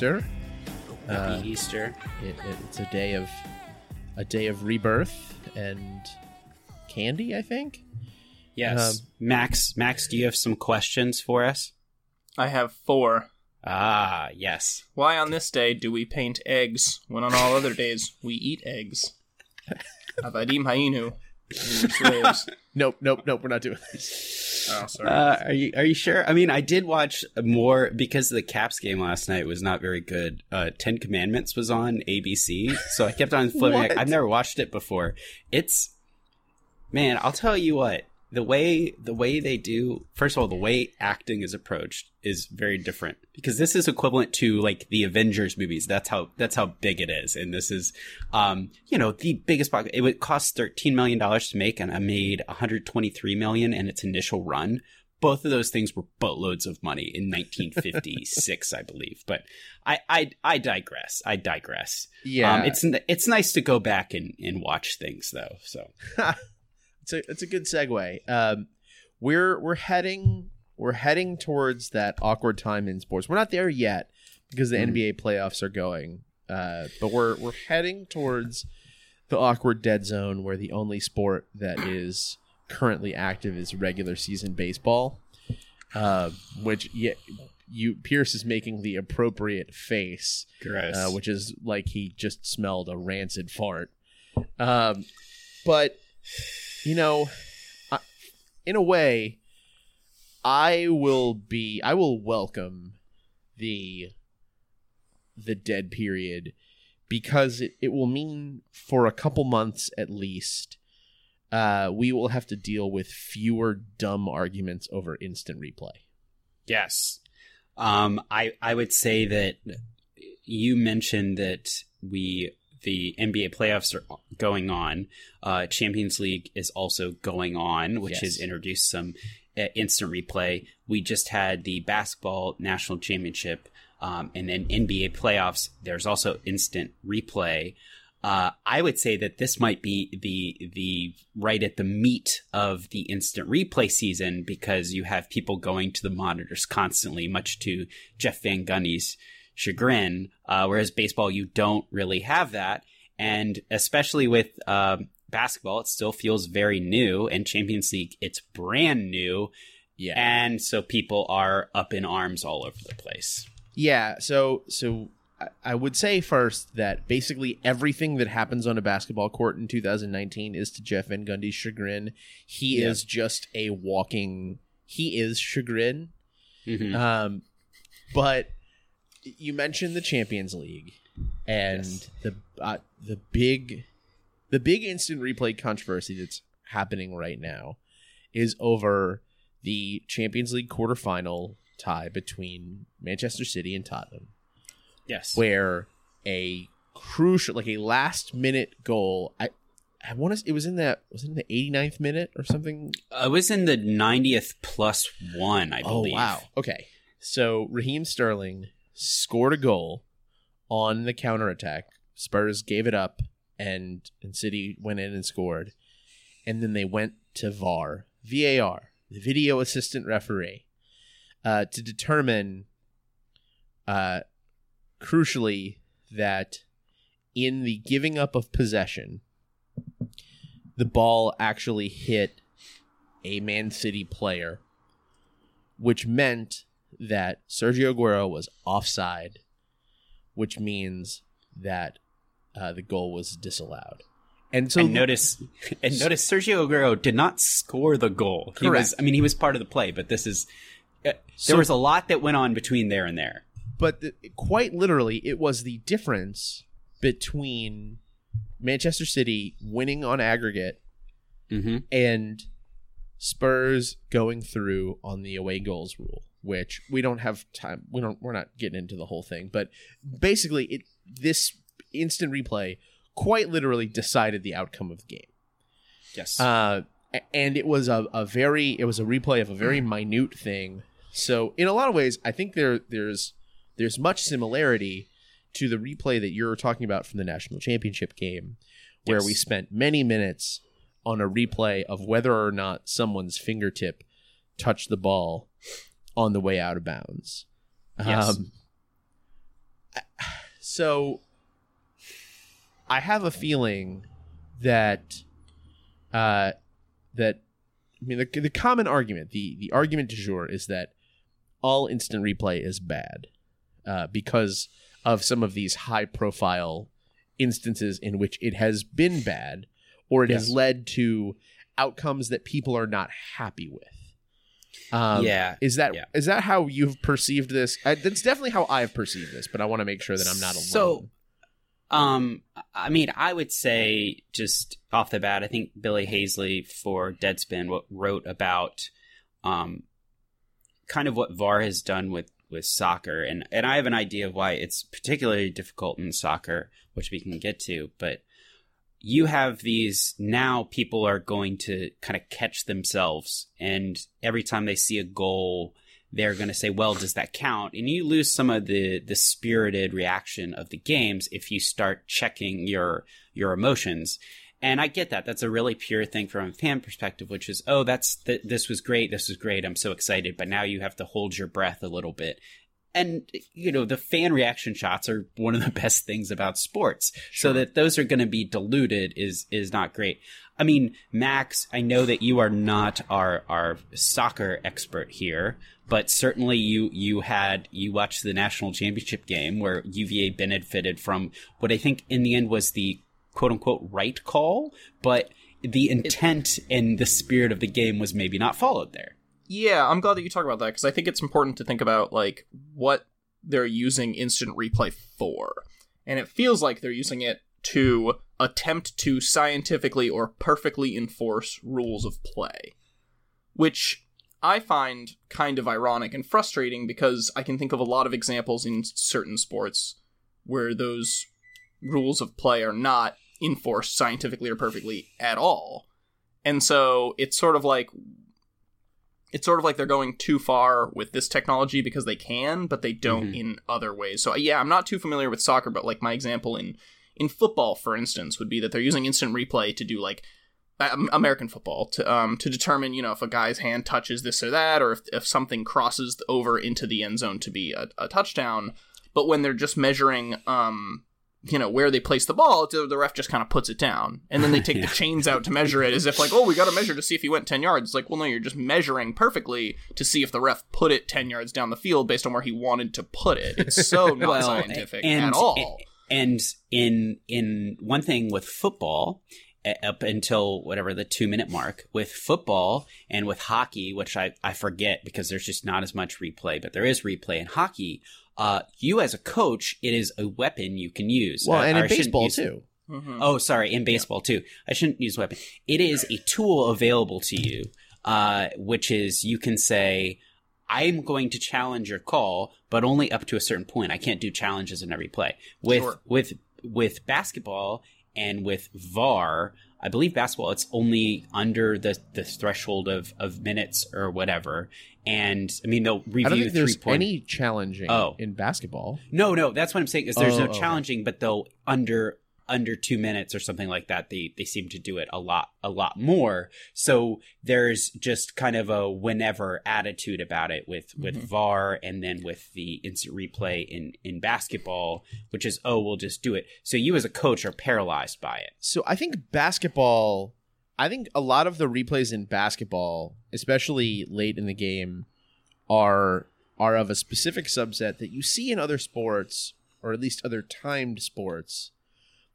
Easter. Happy Uh, Easter. It, it, it's a day of a day of rebirth and candy. I think. Yes. um, Max, Max, do you have some questions for us? I have four. Ah, yes. Why on this day do we paint eggs when on all other days we eat eggs? Avadim Hainu. Slaves. Nope. Nope. Nope. We're not doing this. Oh, sorry. Uh, are you are you sure? I mean, I did watch more because the Caps game last night was not very good. Uh, Ten Commandments was on ABC, so I kept on flipping. I've never watched it before. It's man, I'll tell you what. The way the way they do, first of all, the way acting is approached is very different because this is equivalent to like the Avengers movies. That's how that's how big it is, and this is, um, you know, the biggest. box- It would cost thirteen million dollars to make, and I made one hundred twenty three million in its initial run both of those things were boatloads of money in 1956, I believe. But I, I, I digress. I digress. Yeah. Um, it's it's nice to go back and, and watch things though. So it's a it's a good segue. Um, we're we're heading we're heading towards that awkward time in sports. We're not there yet because the Mhm. NBA playoffs are going, uh, but we're we're heading towards the awkward dead zone where the only sport that is currently active is regular season baseball, uh, which yeah, you Pierce is making the appropriate face uh, which is like he just smelled a rancid fart. Um, but you know, I, in a way, I will be. I will welcome the the dead period because it, it will mean for a couple months at least uh, we will have to deal with fewer dumb arguments over instant replay. Yes. Um, I I would say that you mentioned that we the NBA playoffs are going on. Uh, Champions League is also going on, which Yes. has introduced some uh, instant replay. We just had the basketball national championship, um, and then NBA playoffs. There's also instant replay. Uh, I would say that this might be the the right at the meat of the instant replay season because you have people going to the monitors constantly, much to Jeff Van Gundy's chagrin. Uh, whereas baseball, you don't really have that, and especially with um, basketball, it still feels very new, and Champions League, it's brand new, Yeah. and so people are up in arms all over the place. Yeah, so so I- would say first that basically everything that happens on a basketball court in 2019 is to Jeff Van Gundy's chagrin. He Yeah. is just a walking. He is chagrin. Mhm. Um, but you mentioned the Champions League and Yes. the uh, the big the big instant replay controversy that's happening right now is over the Champions League quarterfinal tie between Manchester City and Tottenham yes. where a crucial like a last minute goal I I want to it was in that was it in the 89th minute or something Uh, it was in the 90th plus one, I believe. Oh wow. Okay. So Raheem Sterling scored a goal on the counterattack. Spurs gave it up and and City went in and scored. And then they went to VAR, VAR, the video assistant referee, uh, to determine uh crucially that in the giving up of possession, the ball actually hit a Man City player, which meant that Sergio Aguero was offside, which means that uh, the goal was disallowed. And so and notice, and notice Sergio Aguero did not score the goal. He was, I mean, he was part of the play, but this is. Uh, So- there was a lot that went on between there and there. but the, quite literally, it was the difference between Manchester City winning on aggregate Mm-hmm. and Spurs going through on the away goals rule. Which we don't have time. We don't. We're not getting into the whole thing, but basically, it this instant replay quite literally decided the outcome of the game. Yes. Uh, and it was a, a very it was a replay of a very minute thing. So in a lot of ways, I think there there's there's much similarity to the replay that you're talking about from the national championship game, where Yes. we spent many minutes on a replay of whether or not someone's fingertip touched the ball on the way out of bounds. Yes. Um, so I have a feeling that uh, that I mean the, the common argument, the the argument du jour is that all instant replay is bad uh, because of some of these high profile instances in which it has been bad or it has led to outcomes that people are not happy with. Um, yeah. is that is Yeah. that how you've perceived this? Uh, that's definitely how I've perceived this, but I want to make sure that I'm not alone. So, um, I mean, I would say just off the bat, I think Billy Haisley for Deadspin wrote about, um, kind of what VAR has done with with soccer, and and I have an idea of why it's particularly difficult in soccer, which we can get to, but. You have these now people are going to kind of catch themselves and every time they see a goal they're going to say, well, does that count? And you lose some of the the spirited reaction of the games if you start checking your your emotions. And I get that. That's a really pure thing from a fan perspective, which is, oh, that's th- this was great, this was great, I'm so excited. But now you have to hold your breath a little bit. And you know the fan reaction shots are one of the best things about sports. So that those are going to be diluted is is not great. I mean, Max, I know that you are not our our soccer expert here, but certainly you you had you watched the national championship game where UVA benefited from what I think in the end was the quote unquote right call, but the intent and the spirit of the game was maybe not followed there. Yeah, I'm glad that you talk about that because I think it's important to think about like what they're using instant replay for. And it feels like they're using it to attempt to scientifically or perfectly enforce rules of play. Which I find kind of ironic and frustrating because I can think of a lot of examples in certain sports where those rules of play are not enforced scientifically or perfectly at all. And so it's sort of like it's sort of like they're going too far with this technology because they can, but they don't Mhm. in other ways. So yeah, I'm not too familiar with soccer, but like my example in in football, for instance, would be that they're using instant replay to do like um, American football to um to determine you know if a guy's hand touches this or that, or if if something crosses over into the end zone to be a, a touchdown. But when they're just measuring um you know where they place the ball the the ref just kind of puts it down and then they take Yeah. the chains out to measure it as if like oh we got to measure to see if he went 10 yards it's like well no you're just measuring perfectly to see if the ref put it 10 yards down the field based on where he wanted to put it it's so not scientific at all And in in one thing with football, up until whatever the two minute mark with football and with hockey, which I, I forget because there's just not as much replay, but there is replay in hockey. Uh, you as a coach, it is a weapon you can use. well, Uh, and in baseball use- too. Mhm. Oh, sorry, in baseball too. I shouldn't use weapon. It is a tool available to you, uh, which is you can say, I'm going to challenge your call, but only up to a certain point. I can't do challenges in every play. With Sure. with with basketball and with VAR, I believe basketball it's only under the the threshold of of minutes or whatever. And I mean they'll review I don't think three there's point. any challenging Oh. in basketball. No, no, that's what I'm saying. Is there's Oh, no challenging, but they'll under under two minutes or something like that. They they seem to do it a lot a lot more. So there's just kind of a whenever attitude about it with with Mm-hmm. VAR and then with the instant replay in in basketball, which is oh we'll just do it. So you as a coach are paralyzed by it. So I think basketball. I think a lot of the replays in basketball, especially late in the game, are are of a specific subset that you see in other sports, or at least other timed sports,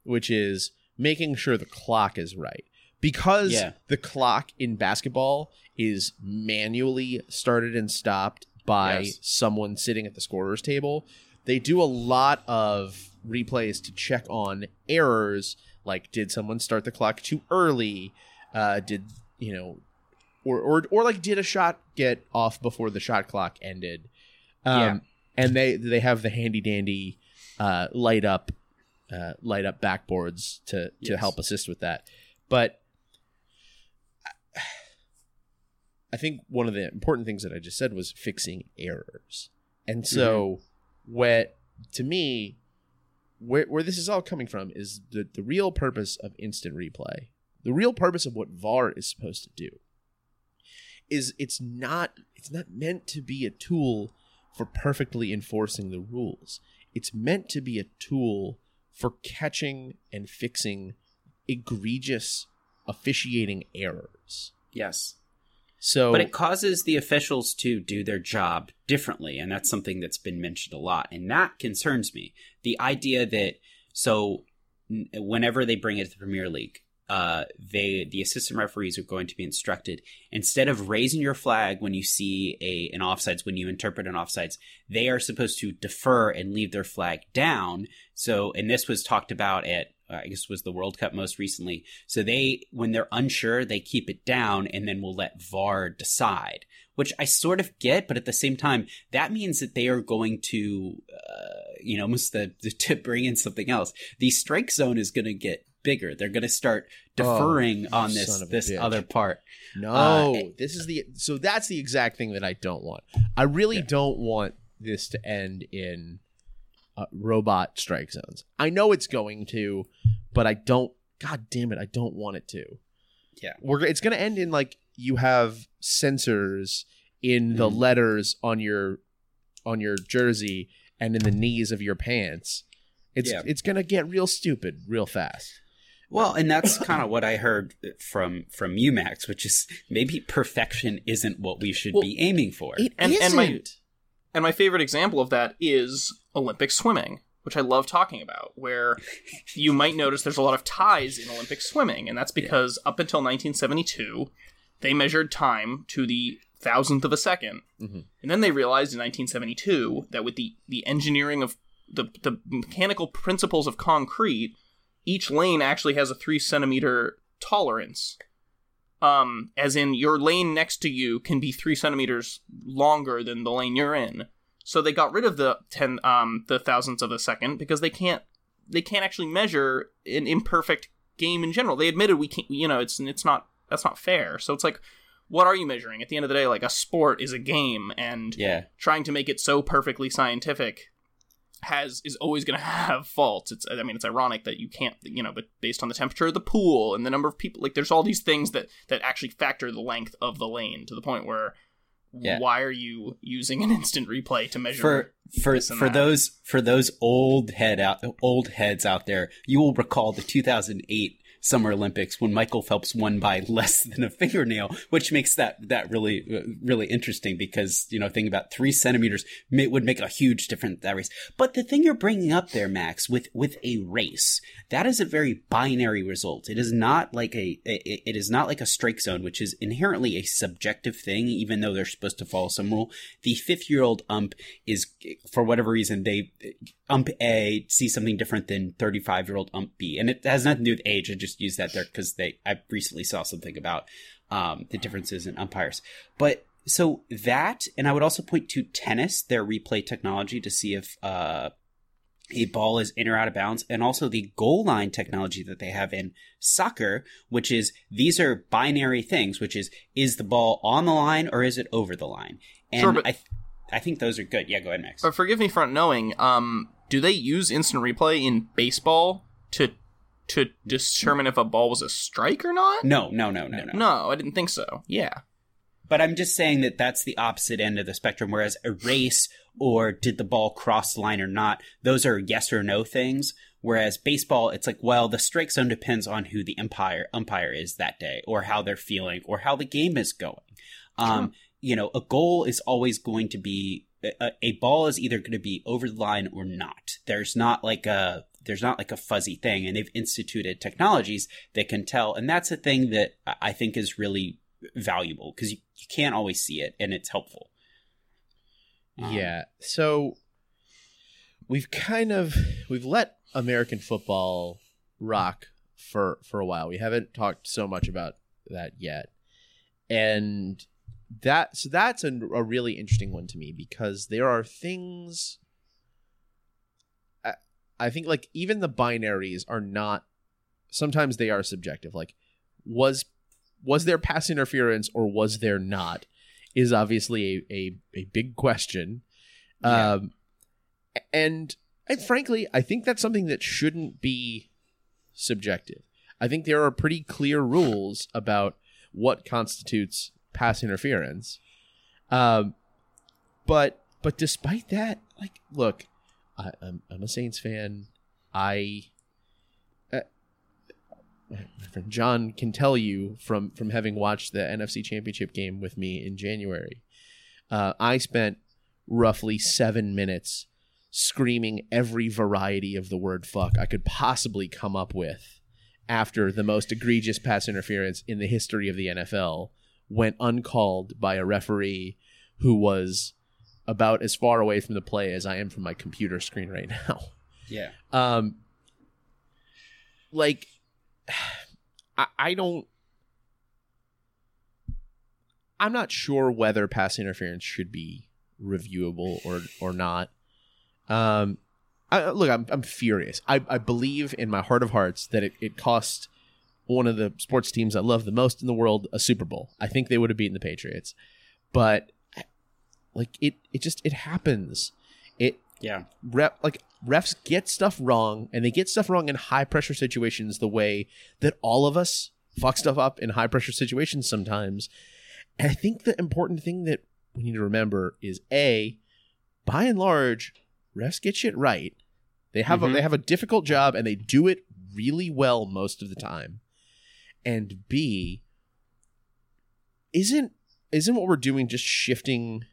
which is making sure the clock is right. Because Yeah. the clock in basketball is manually started and stopped by Yes. someone sitting at the scorer's table, they do a lot of replays to check on errors like did someone start the clock too early uh, did you know or or or like did a shot get off before the shot clock ended? Um, Yeah. and they they have the handy dandy uh, light up uh, light up backboards to to Yes. help assist with that. But I think one of the important things that I just said was fixing errors. And so what to me where where this is all coming from is the the real purpose of instant replay. The real purpose of what VAR is supposed to do is it's not it's not meant to be a tool for perfectly enforcing the rules. It's meant to be a tool for catching and fixing egregious officiating errors. Yes. So But it causes the officials to do their job differently, and that's something that's been mentioned a lot, and that concerns me. The idea that so whenever they bring it to the Premier League, uh, they the assistant referees are going to be instructed instead of raising your flag when you see a an offsides when you interpret an offsides, they are supposed to defer and leave their flag down. So, and this was talked about at uh, I guess was the World Cup most recently. So they, when they're unsure, they keep it down and then will let VAR decide, which I sort of get, but at the same time, that means that they are going to, uh, you know, almost the, the, to bring in something else. The strike zone is going to get bigger. They're going to start deferring Oh, on this this bitch. other part. No, Uh, this is the so that's the exact thing that I don't want. I really Yeah. don't want this to end in uh, robot strike zones. I know it's going to, but I don't. God damn it, I don't want it to. Yeah. we're it's going to end in like you have sensors in the Mhm. letters on your on your jersey and in the knees of your pants. It's Yeah. it's going to get real stupid real fast. Well, and that's kind of what I heard from from you, Max, which is maybe perfection isn't what we should Well, be aiming for. It And- and my- not And my favorite example of that is Olympic swimming, which I love talking about, where you might notice there's a lot of ties in Olympic swimming, and that's because up until 1972, they measured time to the thousandth of a 2nd Mhm. And then they realized in 1972 that with the, the engineering of the, the mechanical principles of concrete, each lane actually has a three centimeter tolerance. Um, as in your lane next to you can be three centimeters longer than the lane you're in. So they got rid of the ten um the thousandths of a second because they can't they can't actually measure an imperfect game in general. They admitted we can't you know it's it's not that's not fair. So it's like what are you measuring? At the end of the day, like a sport is a game and yeah, trying to make it so perfectly scientific has is always going to have faults. It's I mean it's ironic that you can't you know but based on the temperature of the pool and the number of people like there's all these things that that actually factor the length of the lane to the point where Yeah. why are you using an instant replay to measure for for for that. those for those old head out old heads out there, you will recall the 2008 Summer Olympics when Michael Phelps won by less than a fingernail, which makes that that really uh, really interesting because you know thinking about three centimeters may, would make a huge difference that race. But the thing you're bringing up there, Max, with with a race, that is a very binary result. It is not like a it, it is not like a strike zone, which is inherently a subjective thing, even though they're supposed to follow some rule. The fifth year old ump is for whatever reason they ump A sees something different than 35 year old ump B. And it has nothing to do with age. I just use that there because they, I recently saw something about, um, the differences in umpires. But so that, and I would also point to tennis, their replay technology to see if, uh, a ball is in or out of bounds, and also the goal line technology that they have in soccer, which is these are binary things, which is is the ball on the line or is it over the line? And Sure, but- I, th- I think those are good. Yeah, go ahead, Max. But forgive me for not knowing. Um, do they use instant replay in baseball to to determine if a ball was a strike or not? No, no, no, no, no. No, I didn't think so. Yeah. But I'm just saying that that's the opposite end of the spectrum. Whereas a race or did the ball cross the line or not, those are yes or no things. Whereas baseball, it's like, well, the strike zone depends on who the umpire umpire is that day, or how they're feeling, or how the game is going. Um, you know, a goal is always going to be a, a ball is either going to be over the line or not. There's not like a there's not like a fuzzy thing, and they've instituted technologies that can tell, and that's a thing that I- think is really valuable because you, you can't always see it, and it's helpful. Um, yeah. So we've kind of we've let American football rock for for a while. We haven't talked so much about that yet. and that so that's a, a really interesting one to me because there are things I, think like even the binaries are not sometimes they are subjective. Like was was there pass interference or was there not is obviously a, a, a big question. Yeah. um and and frankly i think that's something that shouldn't be subjective. I think there are pretty clear rules about what constitutes pass interference. Um but but despite that like look I, I'm, I'm a saints fan i uh, my friend John can tell you from from having watched the NFC Championship game with me in January. Uh, I spent roughly seven minutes screaming every variety of the word "fuck" I could possibly come up with after the most egregious pass interference in the history of the NFL went uncalled by a referee who was about as far away from the play as I am from my computer screen right now. Yeah. Um, like, I, I don't. I'm not sure whether pass interference should be reviewable or or not. Um, I, look, I'm I'm furious. I, I believe in my heart of hearts that it, it cost one of the sports teams I love the most in the world a Super Bowl. I think they would have beaten the Patriots, but like it it just it happens. It Yeah. rep like refs get stuff wrong and they get stuff wrong in high pressure situations the way that all of us fuck stuff up in high pressure situations sometimes and i think the important thing that we need to remember is a by and large refs get shit right they have a, Mhm. they have a difficult job and they do it really well most of the time and b isn't isn't what we're doing just shifting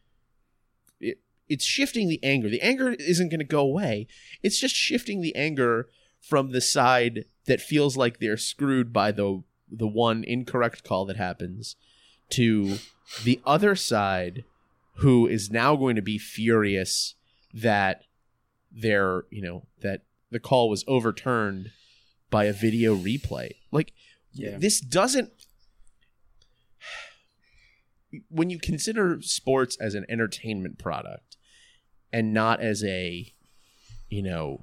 it's shifting the anger. The anger isn't going to go away. It's just shifting the anger from the side that feels like they're screwed by the the one incorrect call that happens to the other side who is now going to be furious that their, you know, that the call was overturned by a video replay. Like Yeah. this doesn't when you consider sports as an entertainment product and not as a you know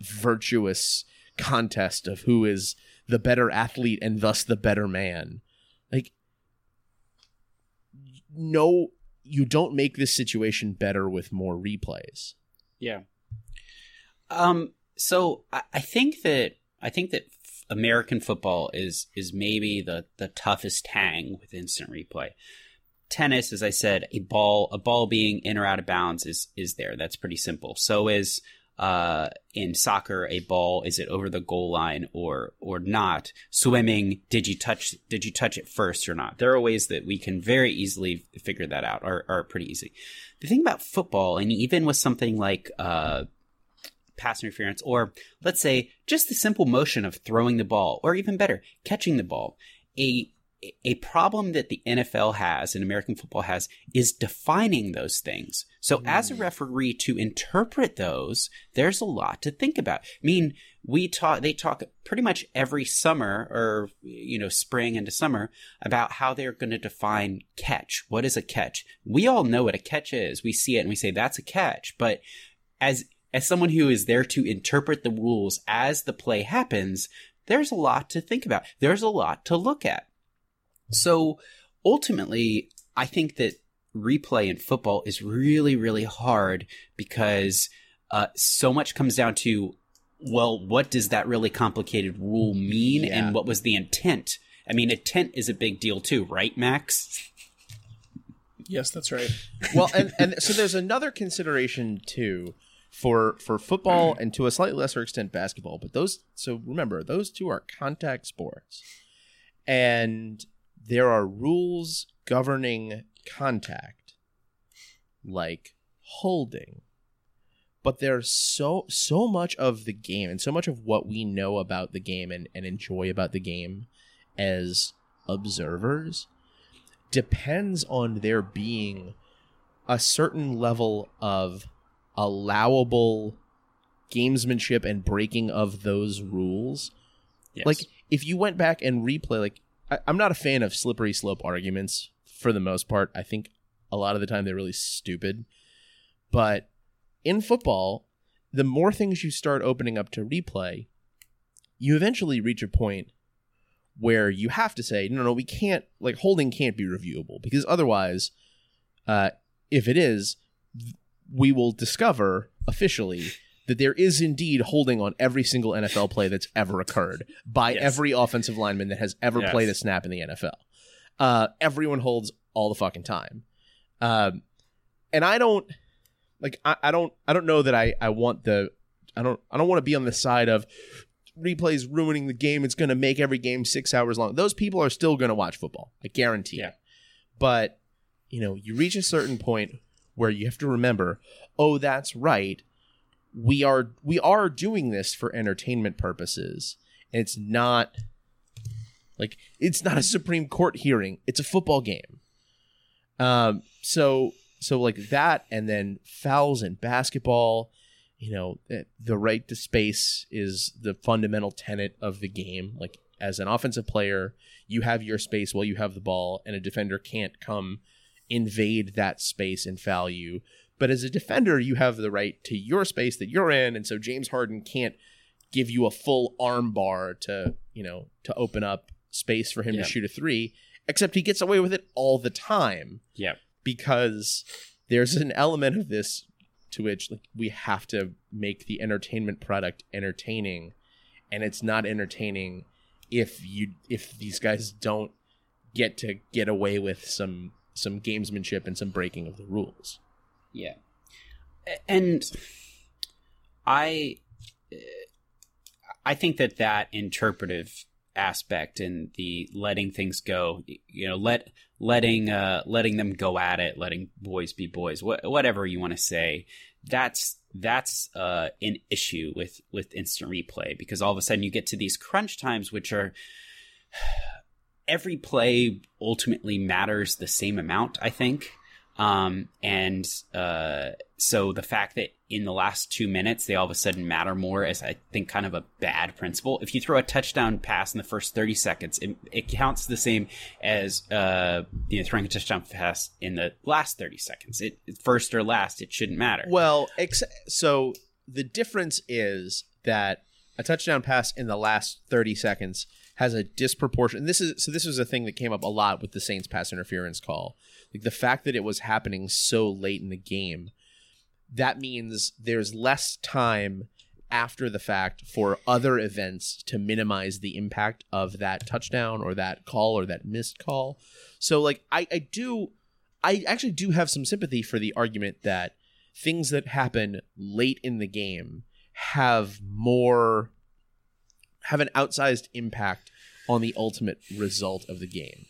virtuous contest of who is the better athlete and thus the better man like no you don't make this situation better with more replays Yeah. Um. So I, I think that I think that American football is is maybe the the toughest hang with instant replay. Tennis, as I said, a ball a ball being in or out of bounds is is there. That's pretty simple. So is uh, in soccer, a ball is it over the goal line or or not? Swimming, did you touch did you touch it first or not? There are ways that we can very easily figure that out. Are are pretty easy. The thing about football, and even with something like uh, pass interference, or let's say just the simple motion of throwing the ball, or even better, catching the ball, a a problem that the NFL has and American football has is defining those things. So mm-hmm. as a referee to interpret those, there's a lot to think about. I mean, we talk they talk pretty much every summer or you know, spring into summer about how they're going to define catch. What is a catch? We all know what a catch is. We see it and we say that's a catch, but as as someone who is there to interpret the rules as the play happens, there's a lot to think about. There's a lot to look at. So ultimately, I think that replay in football is really, really hard because uh, so much comes down to, well, what does that really complicated rule mean Yeah. and what was the intent? I mean, intent is a big deal too, right, Max? Yes, that's right. well and, and so there's another consideration too for for football and to a slightly lesser extent basketball but those so remember those two are contact sports and there are rules governing contact like holding but there's so so much of the game and so much of what we know about the game and, and enjoy about the game as observers depends on there being a certain level of allowable gamesmanship and breaking of those rules. Yes. Like if you went back and replay like I, I'm not a fan of slippery slope arguments for the most part. I think a lot of the time they're really stupid. But in football, the more things you start opening up to replay, you eventually reach a point where you have to say, no, no, we can't, like, holding can't be reviewable because otherwise, uh, if it is, we will discover officially that there is indeed holding on every single NFL play that's ever occurred by Yes. every offensive lineman that has ever Yes. played a snap in the NFL. Uh, everyone holds all the fucking time. Um, and I don't like I, I don't I don't know that I I want the I don't I don't want to be on the side of replays ruining the game. It's going to make every game six hours long. Those people are still going to watch football. I guarantee. Yeah. it. But you know, you reach a certain point where you have to remember, oh, that's right. We are we are doing this for entertainment purposes. And it's not like it's not a Supreme Court hearing. It's a football game. Um. So so like that, and then fouls in basketball. You know, the- the right to space is the fundamental tenet of the game. Like as an offensive player, you have your space while you have the ball, and a defender can't come invade that space and foul you. But as a defender, you have the right to your space that you're in, and so James Harden can't give you a full arm bar to you know to open up space for him Yeah. to shoot a three. Except he gets away with it all the time Yeah. because there's an element of this to which like we have to make the entertainment product entertaining and it's not entertaining if you if these guys don't get to get away with some some gamesmanship and some breaking of the rules Yeah. And I I think that that interpretive aspect and the letting things go, you know, let letting uh letting them go at it, letting boys be boys, wh- whatever you want to say, that's that's uh an issue with with instant replay because all of a sudden you get to these crunch times which are every play ultimately matters the same amount, I think. Um, and uh, so the fact that in the last two minutes they all of a sudden matter more is, I think, kind of a bad principle. If you throw a touchdown pass in the first thirty seconds, it, it counts the same as uh, you know throwing a touchdown pass in the last thirty seconds. It first or last, it shouldn't matter. well ex- so the difference is that a touchdown pass in the last 30 seconds has a disproportion this is so this was a thing that came up a lot with the Saints pass interference call. Like the fact that it was happening so late in the game that means there's less time after the fact for other events to minimize the impact of that touchdown or that call or that missed call. So like i i do i actually do have some sympathy for the argument that things that happen late in the game have more have an outsized impact on the ultimate result of the game.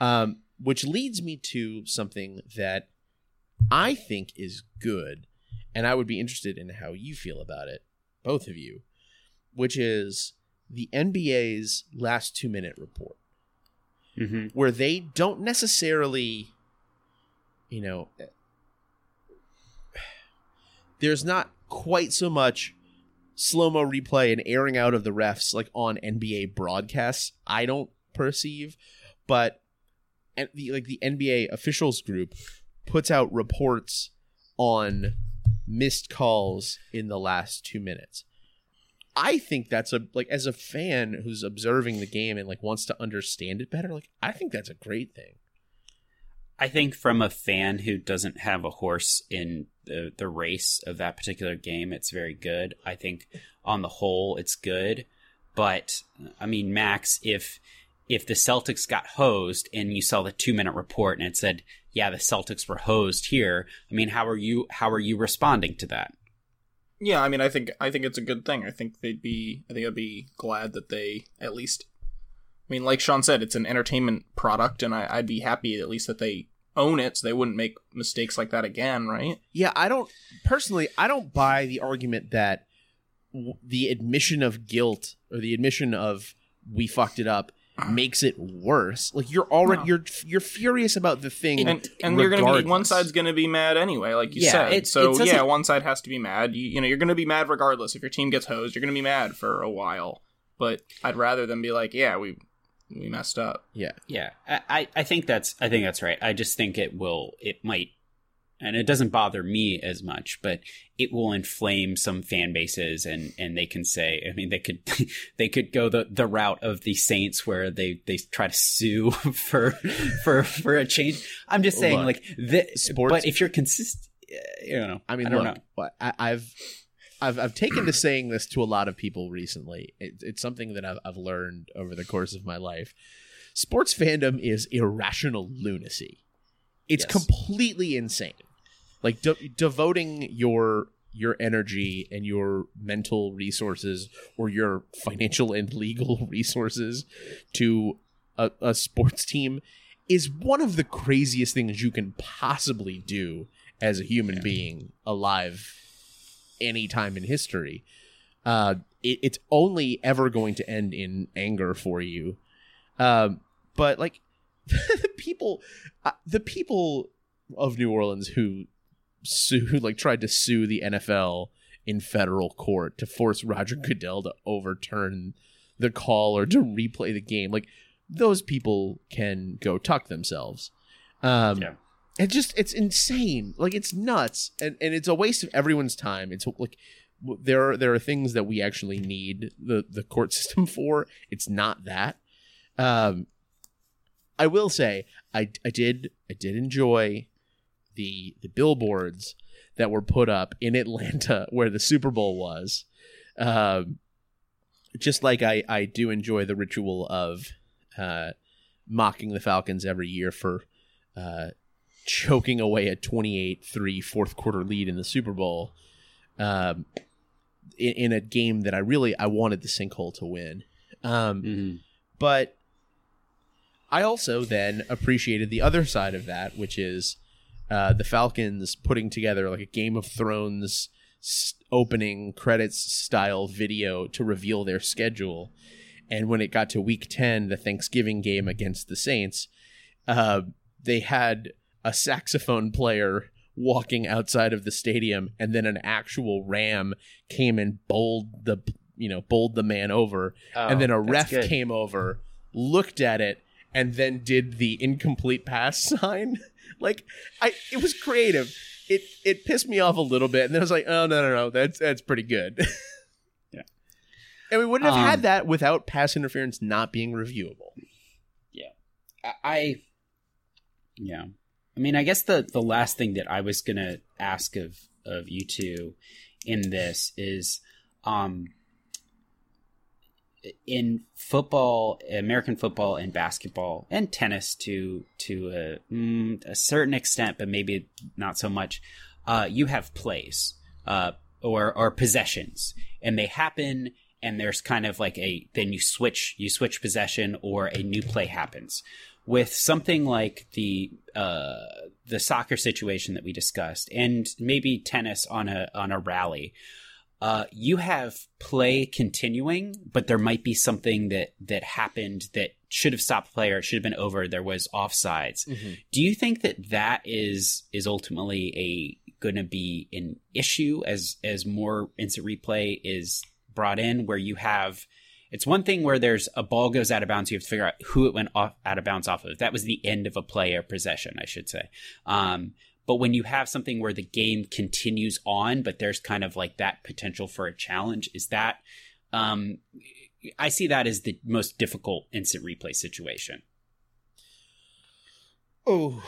Um, which leads me to something that i think is good and i would be interested in how you feel about it both of you which is the nba's last two minute report hmm where they don't necessarily you know there's not quite so much slow-mo replay and airing out of the refs like on NBA broadcasts I don't perceive but and the like the NBA officials group puts out reports on missed calls in the last 2 minutes. I think that's a like as a fan who's observing the game and like wants to understand it better like I think that's a great thing. I think from a fan who doesn't have a horse in the, the race of that particular game, it's very good. I think on the whole, it's good. But I mean, Max, if if the Celtics got hosed and you saw the two minute report and it said, "Yeah, the Celtics were hosed here," I mean, how are you how are you responding to that? Yeah, I mean, I think I think it's a good thing. I think they'd be, I think I'd be glad that they at least. I mean, like Sean said, it's an entertainment product, and I, I'd be happy at least that they own it, so they wouldn't make mistakes like that again, right? Yeah, I don't personally. I don't buy the argument that w- the admission of guilt or the admission of we fucked it up makes it worse. Like you're already No. you're you're furious about the thing, And and you're gonna be one side's gonna be mad anyway, like you Yeah, said. it- so it yeah, one side has to be mad. You, you know, you're gonna be mad regardless. If your team gets hosed, you're gonna be mad for a while. But I'd rather them be like, yeah, we we messed up. Yeah. Yeah, I, I- I think that's I think that's right. I just think it will it might and it doesn't bother me as much, but it will inflame some fan bases and and they can say I mean they could they could go the, the route of the Saints where they, they try to sue for for for a change. I'm just oh saying Look, like the sports- but if you're consistent uh, you know I mean, I don't look, know. I, I've I've I've taken to saying this to a lot of people recently. It, it's something that I've, I've learned over the course of my life. Sports fandom is irrational lunacy. It's Yes. completely insane. Like de- devoting your your energy and your mental resources or your financial and legal resources to a, a sports team is one of the craziest things you can possibly do as a human being alive any time in history. Uh, it, it's only ever going to end in anger for you. Um, but like the people, uh, the people of New Orleans who sue, who like tried to sue the NFL in federal court to force Roger Goodell to overturn the call or to replay the game, like those people can go tuck themselves. Um, Yeah. It just it's insane. Like it's nuts. And, and it's a waste of everyone's time. It's like there are there are things that we actually need the the court system for. It's not that. Um i will say i i did i did enjoy the the billboards that were put up in atlanta where the super bowl was. Um just like i i do enjoy the ritual of uh mocking the falcons every year for uh choking away a 28-3 fourth quarter lead in the Super Bowl um, in, in a game that I really I wanted the sinkhole to win. Um, Mhm. but I also then appreciated the other side of that, which is uh, the Falcons putting together like a Game of Thrones opening credits style video to reveal their schedule. And when it got to week 10, the Thanksgiving game against the Saints, uh, they had a saxophone player walking outside of the stadium, and then an actual ram came and bowled the you know bowled the man over, and then a Oh, ref good. came over, looked at it, and then did the incomplete pass sign. like I, it was creative. It it pissed me off a little bit, and then I was like, oh no no no, that's that's pretty good. Yeah. and we wouldn't have Um, had that without pass interference not being reviewable. I, I yeah i mean i guess the the last thing that i was gonna ask of of you two in this is um in football american football and basketball and tennis to to a, mm, a certain extent but maybe not so much uh you have plays uh or or possessions and they happen and there's kind of like a then you switch you switch possession or a new play happens with something like the uh, the soccer situation that we discussed, and maybe tennis on a on a rally, uh, you have play continuing, but there might be something that that happened that should have stopped play or it should have been over. There was offsides. Do you think that that is is ultimately a going to be an issue as as more instant replay is brought in, where you have it's one thing where there's a ball goes out of bounds. You have to figure out who it went off out of bounds off of. That was the end of a play or possession, I should say. Um, but when you have something where the game continues on, but there's kind of like that potential for a challenge, is that um, I see that as the most difficult instant replay situation. Oh,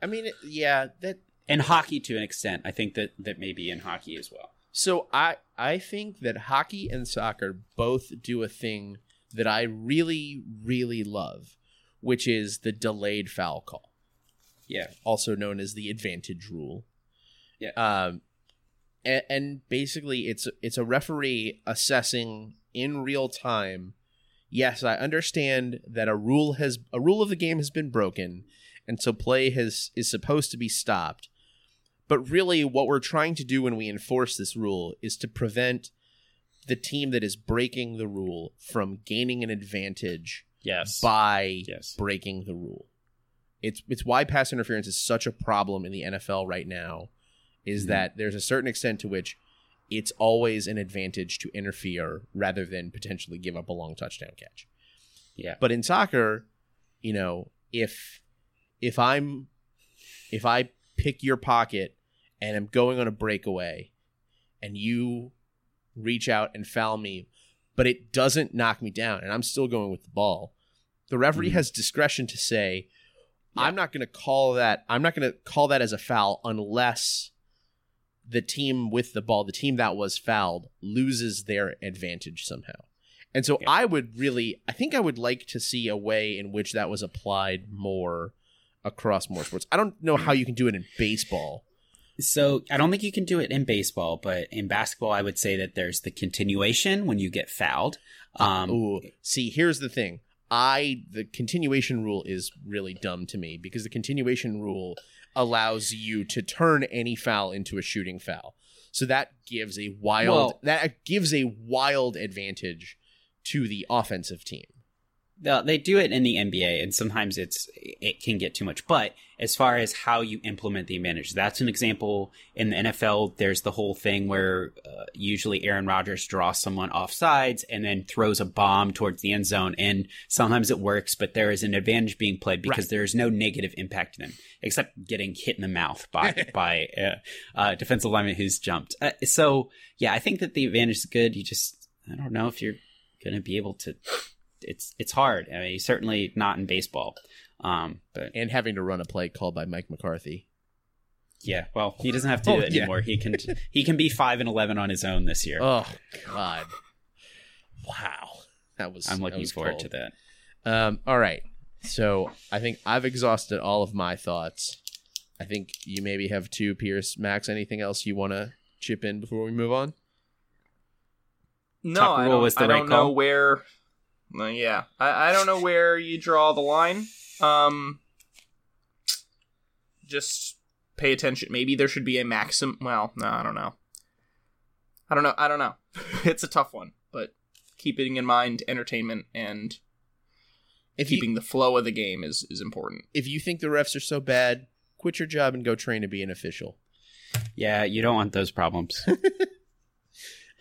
I mean, yeah, that And hockey to an extent, I think that that may be in hockey as well. So I I think that hockey and soccer both do a thing that I really really love, which is the delayed foul call, Yeah, also known as the advantage rule. Yeah. Um, and, and basically it's it's a referee assessing in real time. Yes, I understand that a rule has a rule of the game has been broken, and so play has is supposed to be stopped. But really, what we're trying to do when we enforce this rule is to prevent the team that is breaking the rule from gaining an advantage yes, by yes, breaking the rule. It's it's why pass interference is such a problem in the NFL right now, is Mhm. that there's a certain extent to which it's always an advantage to interfere rather than potentially give up a long touchdown catch. Yeah. But in soccer, you know, if if I'm if I pick your pocket and I'm going on a breakaway and you reach out and foul me, but it doesn't knock me down and I'm still going with the ball, the referee Mhm. has discretion to say, I'm not going to call that I'm not going to call that as a foul unless the team with the ball, the team that was fouled, loses their advantage somehow. And so Yeah. I would really I think I would like to see a way in which that was applied more across more sports. I don't know how you can do it in baseball. So I don't think you can do it in baseball, but in basketball, I would say that there's the continuation when you get fouled. Um, Ooh, see, here's the thing. I the continuation rule is really dumb to me because the continuation rule allows you to turn any foul into a shooting foul. So that gives a wild Well- that gives a wild advantage to the offensive team. The- they do it in the NBA, and sometimes it's it can get too much. But as far as how you implement the advantage, that's an example. In the NFL, there's the whole thing where uh, usually Aaron Rodgers draws someone off sides and then throws a bomb towards the end zone, and sometimes it works, but there is an advantage being played because there is no negative impact to them except getting hit in the mouth by by a, a defensive lineman who's jumped. Uh, so yeah, I think that the advantage is good. You just I don't know if you're going to be able to it's it's hard. I mean, certainly not in baseball. Um, but And having to run a play called by Mike McCarthy. yeah, well, he doesn't have to do Oh, it yeah. anymore. He can he can be five and eleven on his own this year. Oh God! Wow, that was. I'm looking was forward cold. to that. Um, all right. So I think I've exhausted all of my thoughts. I think you maybe have two, Pierce. Max, anything else you want to chip in before we move on? No, Tuck I don't, was the I right don't know where. Uh, yeah, I, I don't know where you draw the line. Um, just pay attention. Maybe there should be a maximum. Well, no, I don't know. I don't know. I don't know. it's a tough one, but keeping in mind entertainment and If you keeping the flow of the game is is important. if you think the refs are so bad, quit your job and go train to be an official. Yeah, you don't want those problems.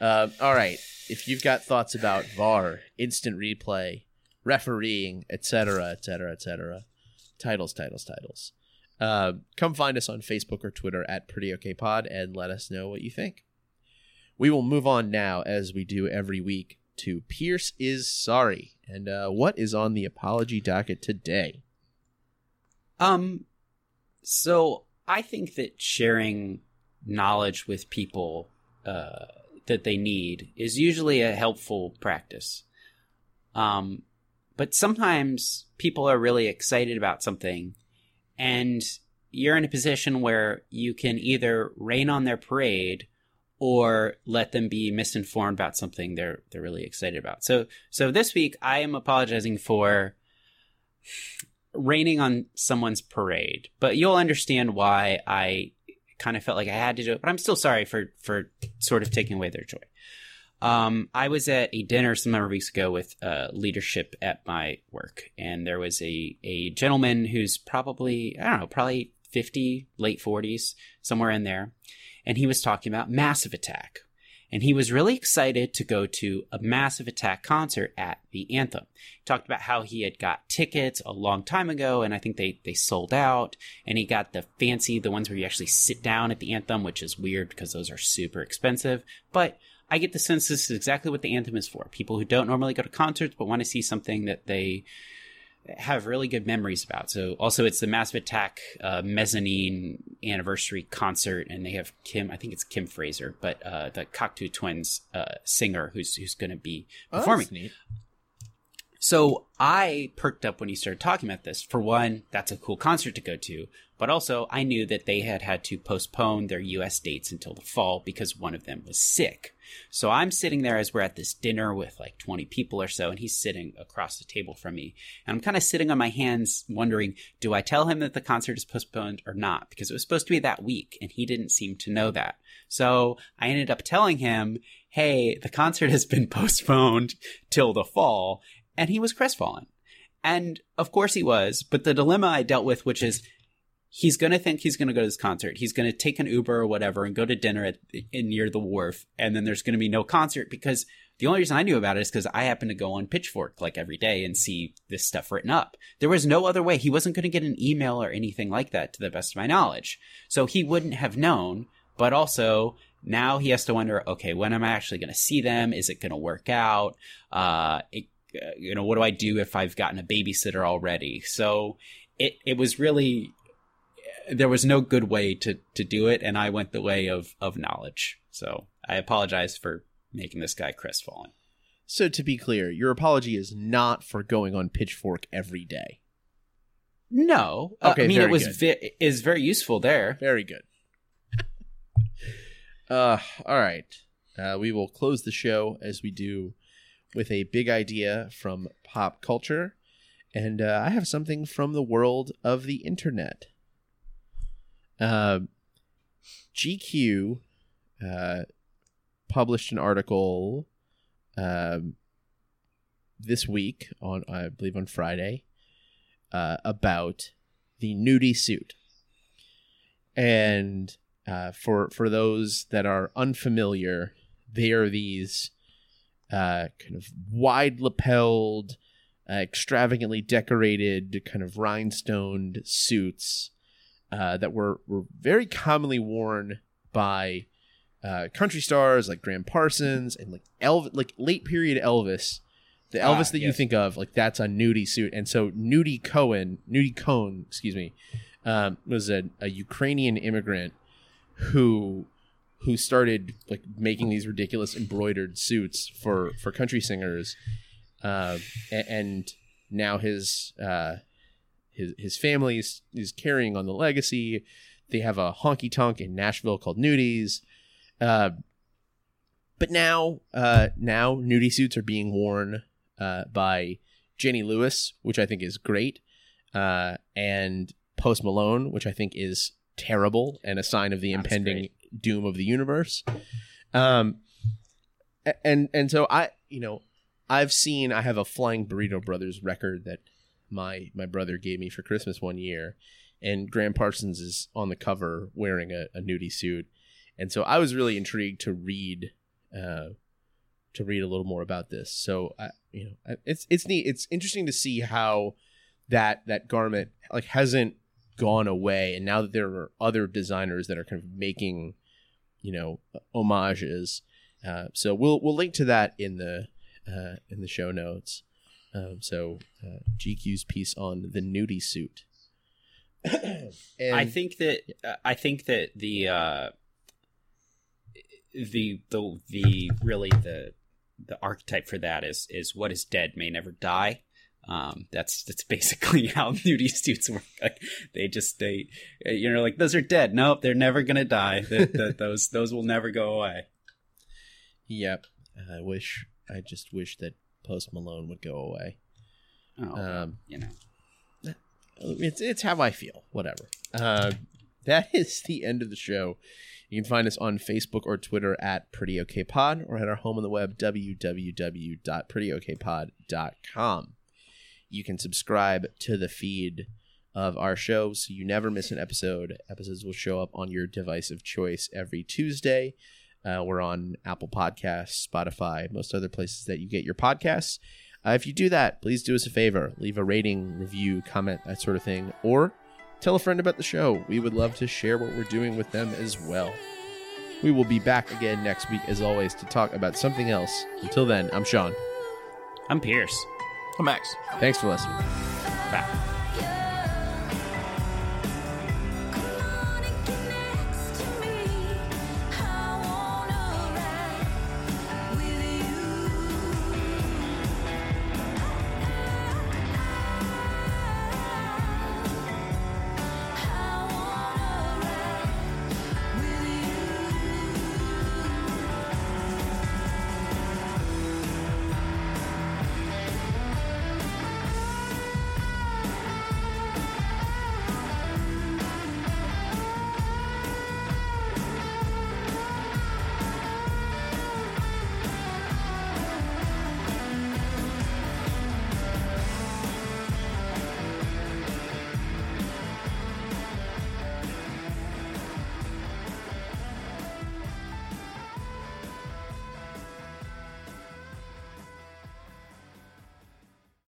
Um, all right. If you've got thoughts about VAR, instant replay, refereeing, etc., etc., etc., titles, titles, titles, uh, come find us on Facebook or Twitter at Pretty Okay Pod and let us know what you think. We will move on now, as we do every week, to Pierce is sorry. And uh, what is on the apology docket today? Um, so I think that sharing knowledge with people uh, that they need is usually a helpful practice. Um, but sometimes people are really excited about something, and you're in a position where you can either rain on their parade or let them be misinformed about something they're they're really excited about. So so this week I am apologizing for raining on someone's parade, but you'll understand why I kind of felt like I had to do it. But I'm still sorry for for sort of taking away their joy. Um, I was at a dinner some number of weeks ago with uh, leadership at my work, and there was a a gentleman who's probably I don't know, probably fifty, late forties, somewhere in there, and he was talking about Massive Attack. And he was really excited to go to a Massive Attack concert at the Anthem. He talked about how he had got tickets a long time ago and I think they, they sold out. And he got the fancy the ones where you actually sit down at the anthem which is weird because those are super expensive. But I get the sense this is exactly what the anthem is for. People who don't normally go to concerts but want to see something that they have really good memories about so also it's the Massive Attack uh, mezzanine anniversary concert and they have Kim I think it's Kim Fraser but uh, the Cocteau Twins uh, singer who's who's going to be performing neat. so I perked up when he started talking about this. For one, that's a cool concert to go to, but also I knew that they had had to postpone their US dates until the fall because one of them was sick. So I'm sitting there as we're at this dinner with like 20 people or so, and he's sitting across the table from me. And I'm kind of sitting on my hands wondering, do I tell him that the concert is postponed or not? Because it was supposed to be that week, and he didn't seem to know that. So I ended up telling him, hey, the concert has been postponed till the fall and he was crestfallen. And of course he was, but the dilemma I dealt with, which is he's going to think he's going to go to this concert. He's going to take an Uber or whatever and go to dinner at in, near the wharf, and then there's going to be no concert because the only reason I knew about it is because I happen to go on Pitchfork like every day and see this stuff written up. There was no other way. He wasn't going to get an email or anything like that, to the best of my knowledge. So he wouldn't have known. But also now he has to wonder, okay, when am I actually going to see them? Is it going to work out? Uh, it, uh, you know, what do I do if I've gotten a babysitter already? So it it was really there was no good way to to do it, and I went the way of of knowledge. So I apologize for making this guy crestfallen. So to be clear, your apology is not for going on Pitchfork every day. No, Uh, I mean it was ve- is very useful there. Very good. uh, all right. Uh, we will close the show as we do with a big idea from pop culture. And uh, I have something from the world of the internet. Uh, GQ uh, published an article um, this week on, I believe, on Friday uh, about the nudie suit. And uh, for for those that are unfamiliar, they are these uh, kind of wide lapelled, uh, extravagantly decorated, kind of rhinestoned suits uh, that were were very commonly worn by uh, country stars like Gram Parsons and like Elvis, like late period Elvis. The Ah, Elvis that you think of, like that's a nudie suit, and so Nudie Cohen, Nudie Cohn, excuse me, um, was a, a Ukrainian immigrant who who started like making these ridiculous embroidered suits for for country singers, uh, a- and now his uh, his his family is, is carrying on the legacy. They have a honky tonk in Nashville called Nudies. Uh, but now, uh, now nudie suits are being worn uh, by Jenny Lewis, which I think is great, uh, and Post Malone, which I think is terrible and a sign of the That's impending great. doom of the universe. Um, and and so I, you know, I've seen I have a Flying Burrito Brothers record that my my brother gave me for Christmas one year, and Gram Parsons is on the cover wearing a, a nudie suit, and so I was really intrigued to read, uh, to read a little more about this. So I, you know, it's it's neat. It's interesting to see how that that garment like hasn't gone away, and now that there are other designers that are kind of making, you know, homages. Uh, so we'll we'll link to that in the uh, in the show notes. Um, so uh, GQ's piece on the nudie suit. I think that uh, I think that the uh, the the the really the the archetype for that is is what is dead may never die. Um, that's that's basically how nudie suits work. Like, they just they you know like those are dead. Nope, they're never gonna die. The, the, those those will never go away. Yep. I wish. I just wish that Post Malone would go away. Oh, Um, you know. it's it's how I feel. Whatever. Uh, that is the end of the show. You can find us on Facebook or Twitter at Pretty Okay Pod or at our home on the web www.prettyokpod.com. You can subscribe to the feed of our show so you never miss an episode. Episodes will show up on your device of choice every Tuesday. Uh, we're on Apple Podcasts, Spotify, most other places that you get your podcasts. Uh, if you do that, please do us a favor. Leave a rating, review, comment, that sort of thing. Or tell a friend about the show. We would love to share what we're doing with them as well. We will be back again next week, as always, to talk about something else. Until then, I'm Sean. I'm Pierce. I'm Max. Thanks for listening. Bye.